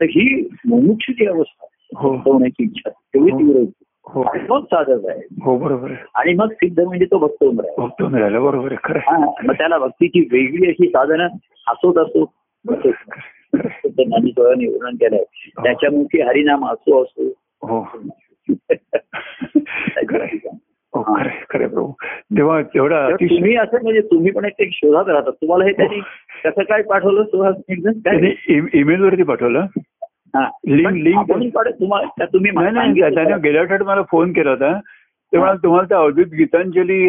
तर ही मुमुक्षची अवस्था हो. होण्याची इच्छा तेवढी हो. तीव्र होती. हो. मग साधक आहे. हो बरोबर आणि मग सिद्ध म्हणजे तो भक्त उमरा आहे भक्त मिळालं बरोबर आहे. खरं मग त्याला भक्तीची वेगळी अशी साधनं असोत असो ज्ञानी स्वरांनी वर्णन केलंय त्याच्या मुखी हरिनाम असो असो. हो. खरं. हो प्रभू. तेव्हा तेवढा तुम्ही असं म्हणजे तुम्ही पण एक शोधात राहतात तुम्हाला हे त्यांनी कसं काय पाठवलं? ईमेल वरती पाठवलं. हा. लिंक लिंक तुम्ही? गेल्या आठवड्यात मला फोन केला होता. ते म्हणाल तुम्हाला त्या अवधूत गीतांजली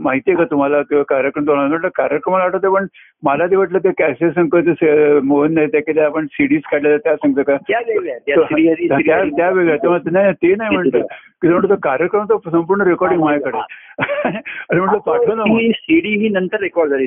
माहितीये का तुम्हाला? किंवा कार्यक्रम तुम्हाला कार्यक्रमाला आठवतं पण मला ते वाटलं ते कॅसे संकट मोहन नाही त्या केल्या आपण सीडीज काढल्या त्या सांगतो का? त्या वेगळ्या तेव्हा ते- नाही ते नाही म्हणतं की म्हणतो तो कार्यक्रम तो संपूर्ण रेकॉर्डिंग माझ्याकडे. आणि म्हटलं पाठव ना. ही सीडी ही नंतर रेकॉर्ड झाली.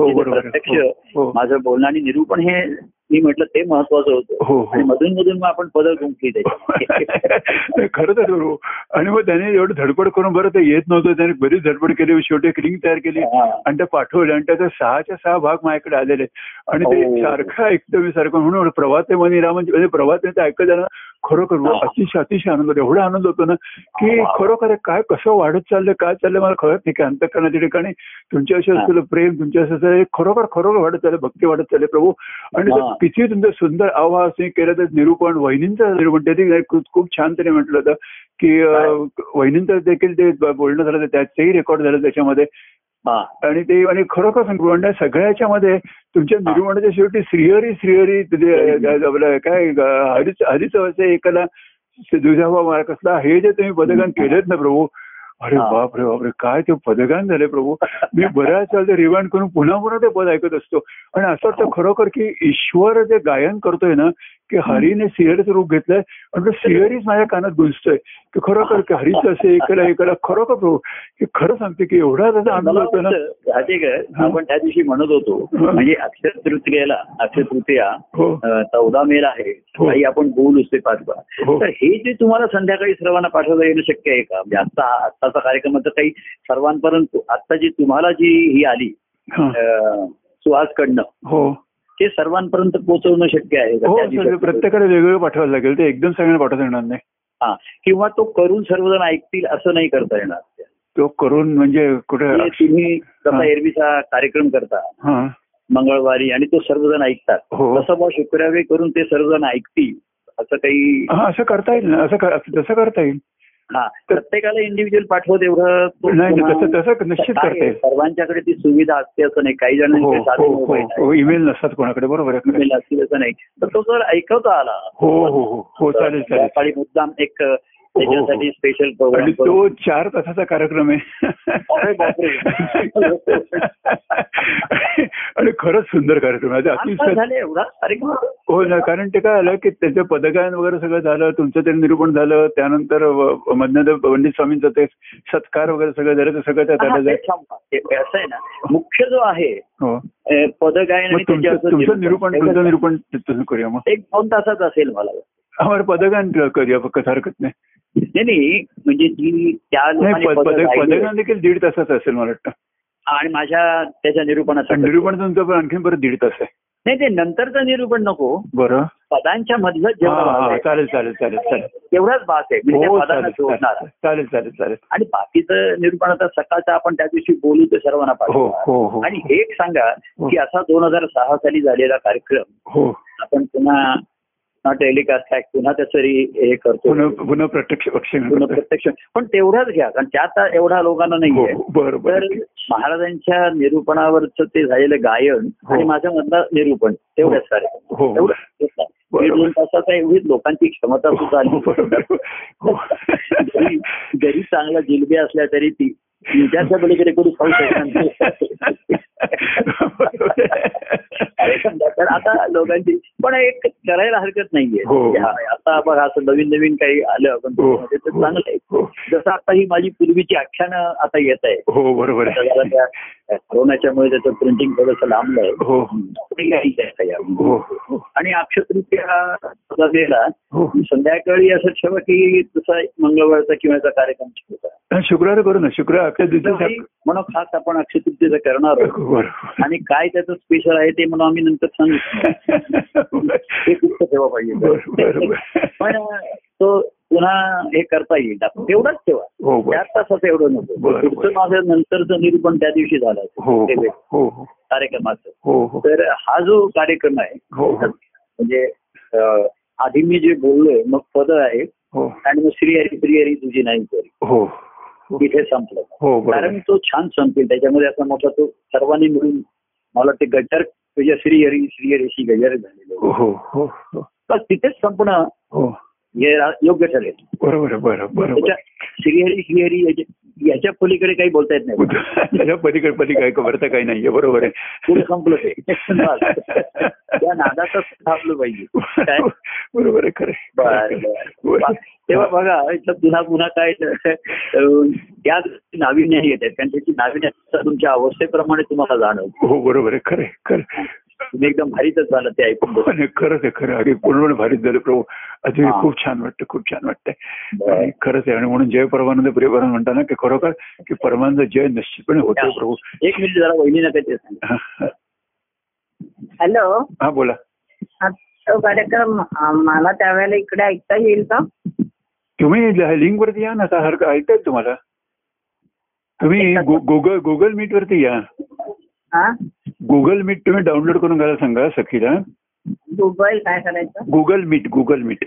हो. प्रत्यक्ष हो, हो. माझं बोलणं आणि निरूपण हे मी म्हटलं ते महत्वाचं होतं. हो आणि हो. मधून मधून मग आपण पदक गुंफली त्याच्यात खरंच आहे बरोबर आणि मग त्याने एवढं धडपड करून बरं ते येत नव्हतं. त्याने बरीच धडपड केली शेवटी एक रिंग तयार केली हा. आणि ते पाठवले आणि त्याचे सहाच्या सहा भाग माझ्याकडे आलेले. आणि ते हो. सारखं ऐकतो मी सारखं म्हणून प्रभाते मनी राम म्हणजे प्रभाते ऐकत जाणं खरोखर. अतिशय अतिशय आनंद होतो एवढा आनंद होतो ना की. खरोखर काय कसं वाढत चाललंय काय चाललंय मला कळत नाही की अंतकरणाच्या ठिकाणी तुमच्याशी. असलेलं प्रेम तुमच्या असलेलं हे खरोखर खरोखर वाढत चाललं भक्ती वाढत चालले प्रभू आणि. किती तुमचं सुंदर आवाज केलं तर निरूपण वहिनींचं निरूपण ते खूप छान त्याने म्हटलं होतं की वहिनींचं देखील ते बोलणं झालं होतं, त्या- तेही रेकॉर्ड झालं त्याच्यामध्ये आणि ते आणि खरोखर सांगतो म्हणजे सगळ्याच्या मध्ये तुमच्या निर्माणाच्या शेवटी श्रीहरी श्रीहरी तुझे आपलं काय हरिच हरिच असे एकाला दुजावा मारा कसला हे जे तुम्ही पदगान केलेत ना प्रभू अरे हा. बाप रे बाप रे काय ते पदगान झाले प्रभू. मी बऱ्याच वेळा रिवाइंड करून पुन्हा पुन्हा ते पद ऐकत असतो. आणि असं वाटतं खरोखर की ईश्वर जे गायन करतोय ना की हरीने श्रीहरीचं रूप घेतलंय आणि श्रीहरीच माझ्या कानात गुंजतोय की खरोखर की हरीचं असे एकाला एकाला खरोखर प्रभू की खरं सांगते की एवढा त्याचा आनंद होतो ना हा. आपण त्या दिवशी म्हणत होतो हा. म्हणजे अक्षय तृतीयेला अक्षय तृतीया हो चौदा मेला आहे हो. काही आपण बोलूच ते पाच हो. तर हे जे तुम्हाला संध्याकाळी सर्वांना पाठवता येणं शक्य आहे का म्हणजे आत्ता आत्ताचा कार्यक्रमाचं काही सर्वांपर्यंत आत्ता जी तुम्हाला जी ही आली हा. सुहासकडनं हो ते सर्वांपर्यंत पोहोचवणं शक्य आहे. हो? प्रत्येकाला वेगवेगळं पाठवायला लागेल. ते एकदम सगळ्यांना पाठवता येणार नाही. हा. किंवा तो करून सर्वजण ऐकतील असं नाही करता येणार. तो करून म्हणजे कुठे तुम्ही. कसा एरवीचा कार्यक्रम करता. हा. मंगळवारी आणि तो सर्वजण ऐकतात. हो. तसं मग शुक्रवारी करून ते सर्वजण ऐकतील. असं काही असं करता येईल ना. असं तसं करता येईल. हा प्रत्येकाला इंडिव्हिज्युअल पाठवत एवढं तसं निश्चित करता. येईल सर्वांच्या ती सुविधा असते असं नाही काही साधे हो हो हो ईमेल नसतात कोणाकडे बरोबर email असतील असं नाही. तर तो जर ऐकवता आला हो हो हो चालेल चालेल. सकाळी मुद्दाम एक त्याच्यासाठी स्पेशल प्रोग्राम तो चार तासाचा कार्यक्रम आहे. आणि खरंच सुंदर कार्यक्रम आहे. झाले एवढा कार्यक्रम. हो ना कारण ते काय आलं की त्याचं पदगायन वगैरे सगळं झालं तुमचं ते निरूपण झालं त्यानंतर मधनं पंडित स्वामींचं ते सत्कार वगैरे सगळं झालं ते सगळं त्यात हा, असं आहे ना मुख्य जो आहे हो. पदगायन तुमचं निरूपण तुमचं निरूपण करूया मग. एक दोन तासात असेल मला. आम्हाला पदगान करूया फक्त हरकत नाही. नाही म्हणजे जी त्या पदगान देखील दीड तासाचं असेल मला वाटतं. आणि माझ्या त्याच्या निरूपणाचा निरूपण तुमचं पण आणखीन परत दीड तास आहे. नाही ते नंतरचं निरूपण नको. बरं. पदांच्या मधलं जेवढा चालेल चालेल चालेल चालेल. तेवढाच भाग आहे. म्हणजे हो चालेल चालेल चालेल आणि बाकीचं निरूपण आता सकाळचं आपण त्या दिवशी बोलू ते सर्वांना हो पाठवू. हो आणि हे एक सांगा. की असा दोन हजार सहा साली झालेला कार्यक्रम आपण पुन्हा टेलिकास्ट आहे पुन्हा त्याचं हे करतो. पुन्हा प्रत्यक्ष पक्षी पुन्हा प्रत्यक्ष. पण तेवढाच घ्या कारण त्यात एवढा लोकांना नाहीये. हो, बरं तर बरं महाराजांच्या निरूपणावरच ते झालेलं गायन हो. आणि माझ्या मधलं निरूपण तेवढ्याच कार्यक्रम. हो एवढं बरोबर. दोन तासात एवढीच लोकांची क्षमता सुद्धा हो, बरोबर. आली हो. जरी चांगला जिलबे असल्या तरी ती त्याच्या पलीकडे कोणी खाऊ शकत नाही अरे समजा, तर आता लोकांची पण एक करायला हरकत नाहीये. हो. हा, आता बघा असं नवीन नवीन काही आलं पण हो. ते तर चांगलं आहे. हो. जसं आता ही माझी पूर्वीची आख्यानं आता येत आहे. हो बरोबर कोरोनाच्यामुळे त्याचं प्रिंटिंग थोडंसं लांबलंय हो. आहे. हो हो. आणि अक्षतृतीया हो. संध्याकाळी असं ठेवा की तसा मंगळवारचा किंवा कार्यक्रम ठेवता. शुक्रवार करू ना. शुक्रवार अख्ख्या दिवशी म्हणून खास आपण अक्षतृतीचं करणार आहोत. बरोबर आणि काय त्याचं स्पेशल आहे ते म्हणून आम्ही नंतर सांगितलं. गुप्त ठेवा पाहिजे. पण तो पुन्हा हे करता येईल. तेवढंच ठेवा. हो चार तासाचं एवढं नको. बरं, पुढचं माझं नंतरचं निरूपण त्या दिवशी झालं हो ते हो कार्यक्रमाचं. हो हो. तर हा जो कार्यक्रम आहे म्हणजे आधी मी जे बोललोय मग पद आहे आणि मग श्रीहरी श्रीहरी तुझी नाही करी हो हो. तिथे संपलं. हो कारण तो छान संपेल. त्याच्यामध्ये असा मोठा तो सर्वांनी मिळून मला ते गटर तुझ्या श्रीहरी श्रीहरीशी गजर झालेलं हो हो हो हो. तर तिथेच संपणं हो. हे योग्य ठरेल. बरोबर बरोबर श्रीहरी श्रीहरी याच्या- पलीकडे काही बोलता येत नाही. त्याच्या पलीकडे पलीकडे खबर काही नाहीये बरोबर आहे. संपलं ते. त्या नादातच थांबलं पाहिजे. काय? बरोबर आहे खरं. तेव्हा बघा इथलं पुन्हा पुन्हा काय त्या नाविन्य येतात कारण त्याची नाविन्य तुमच्या अवस्थेप्रमाणे तुम्हाला जाणवत. हो बरोबर आहे खरं खरं. तुम्ही एकदम भारीतच झालं ते ऐकून हो, खरंच आहे खरं अरे पूर्णपणे भारीच झालं प्रभू? अजून. खूप छान वाटतं खूप छान वाटतंय. खरंच आहे आणि म्हणून जय परमानंद प्रिय परमानंद म्हणता ना की खरोखर की परमानंद जय निश्चितपणे होतो प्रभू. एक मिनिट जरा वहिनीनं काय ते सांग. हॅलो. हा बोला. तो कार्यक्रम मला त्यावेळेला इकडे ऐकता येईल का? तुम्ही लिंक वरती या ना हर ऐकताय तुम्हाला? तुम्ही गुगल गुगल मीट वरती या. हा गुगल मीट तुम्ही डाउनलोड करून घ्यायला सांगा सखीला. गुगल काय करायचं? Google Meet Google Meet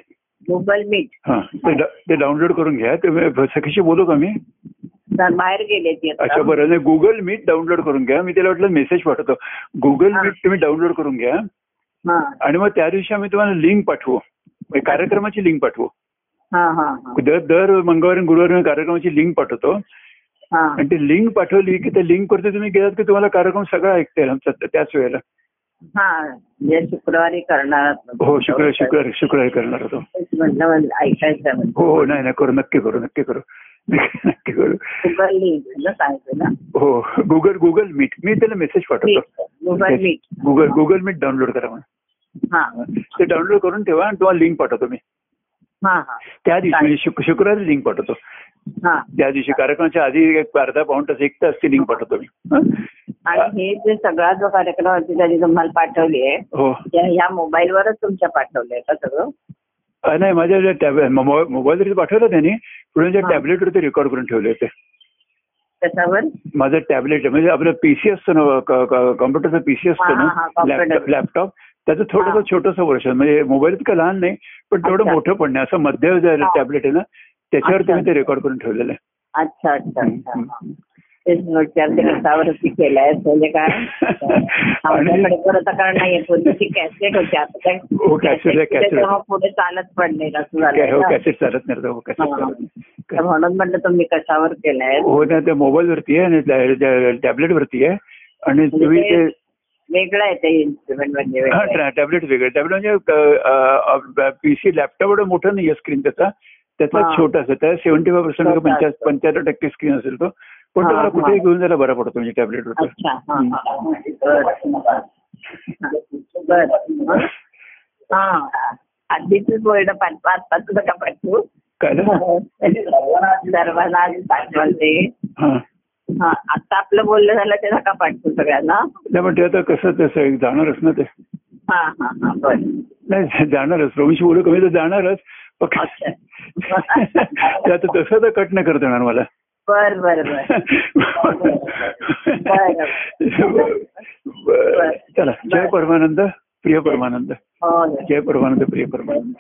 Google Meet हा ते डाउनलोड करून घ्या. तुम्ही सखीशी बोलू का मी? बाहेर गेले. अच्छा बरं. नाही गुगल मीट डाउनलोड करून घ्या. मी त्याला वाटलं मेसेज पाठवतो. गुगल. मीट तुम्ही डाउनलोड करून घ्या. हा. आणि मग त्या दिवशी आम्ही तुम्हाला लिंक पाठवू. म्हणजे कार्यक्रमाची लिंक पाठवू. दर दर मंगळवारी गुरुवारी कार्यक्रमाची लिंक पाठवतो. आणि ती लिंक पाठवली की त्या लिंक वरती तुम्ही गेलात की तुम्हाला कार्यक्रम सगळा ऐकता येईल आमचा त्याच वेळेला. हा शुक्रवारी करणार. हो शुक्र शुक्र शुक्रवारी करणार होतो. ऐकायचं हो हो नाही नाही करू नक्की करू नक्की करू. नक्की करू. गुगल हो गुगल गुगल मीट मी त्याला मेसेज पाठवतो. Google Meet Google Google Meet download करा म्हणून. हा. ते डाउनलोड करून ठेवा आणि तुम्हाला लिंक पाठवतो मी. हा हा. त्या दिवशी म्हणजे शुक- शुक्रवारी लिंक पाठवतो. त्या दिवशी कार्यक्रमाच्या आधी एक अर्धा तास एक तास ती लिंक पाठवतो मी? आणि हे जे सगळा जो कार्यक्रम होती त्याची तुम्हाला पाठवली आहे हो ह्या मोबाईलवरच तुमच्या पाठवलंय का सगळं नाही माझ्या मोबाईलवरती पाठवलं त्यांनी पुढे हा. टॅबलेटवरती रेकॉर्ड करून ठेवले होते त्याच्यावर माझं टॅबलेट म्हणजे आपलं पीसी असतं ना कॉम्प्युटरचा पीसी असतो ना. लॅपटॉप लॅपटॉप त्याचं थोडंसं. छोटंसं वर्ष म्हणजे मोबाईल इतकं लहान नाही पण तेवढं अच्छा. मोठं पण नाही असं मध्य. टॅबलेट आहे ना त्याच्यावर. तुम्ही ते रेकॉर्ड करून ठेवलेलं आहे अच्छा अच्छा अच्छा हा. तेच कशावरती केलाय म्हणजे काय आमच्याकडे परत कारण नाहीये पूर्वीची कॅसेट होती आता काय हो, पुढे चालत पण नाही असं झालं हो. कॅसेट चालत नाही हो हा. नाही. म्हणून म्हटलं तुम्ही कशावर केलाय हो ना त्या मोबाईल वरती आहे आणि टॅबलेट वरती आहे आणि तुम्ही म्हणजे ते ते वेगळं आहे ते इन्स्ट्रुमेंट म्हणजे हा. टॅबलेट वेगळे टॅबलेट म्हणजे पीसी लॅपटॉप एवढं मोठं नाही स्क्रीन त्याचा त्याचा. छोटासा त्या सेव्हन्टी फाय पर्सेंट. पंच्याहत्तर टक्के स्क्रीन असेल तो. पण तुम्हाला. कुठेही घेऊन जायला बरा पडतो म्हणजे टॅबलेट वरती अच्छा बर बर हा आधीच बोर्ड पाठवा आता तुझं का पाठवू. काय झालं? सर्वांना आधी पाठवते. आता आपलं बोलणं झालं त्याचा का पाठवू सगळ्यांना. ते आता कसं तसं जाणारच ना ते. हा हा हा बर. नाही जाणारच. रोमीशी बोलू कमी तर जाणारच. ते आता तसं तर कट नाही करता येणार मला. बर बर. चला जय परमानंद प्रिय परमानंद. हो. जय परमानंद प्रिय परमानंद.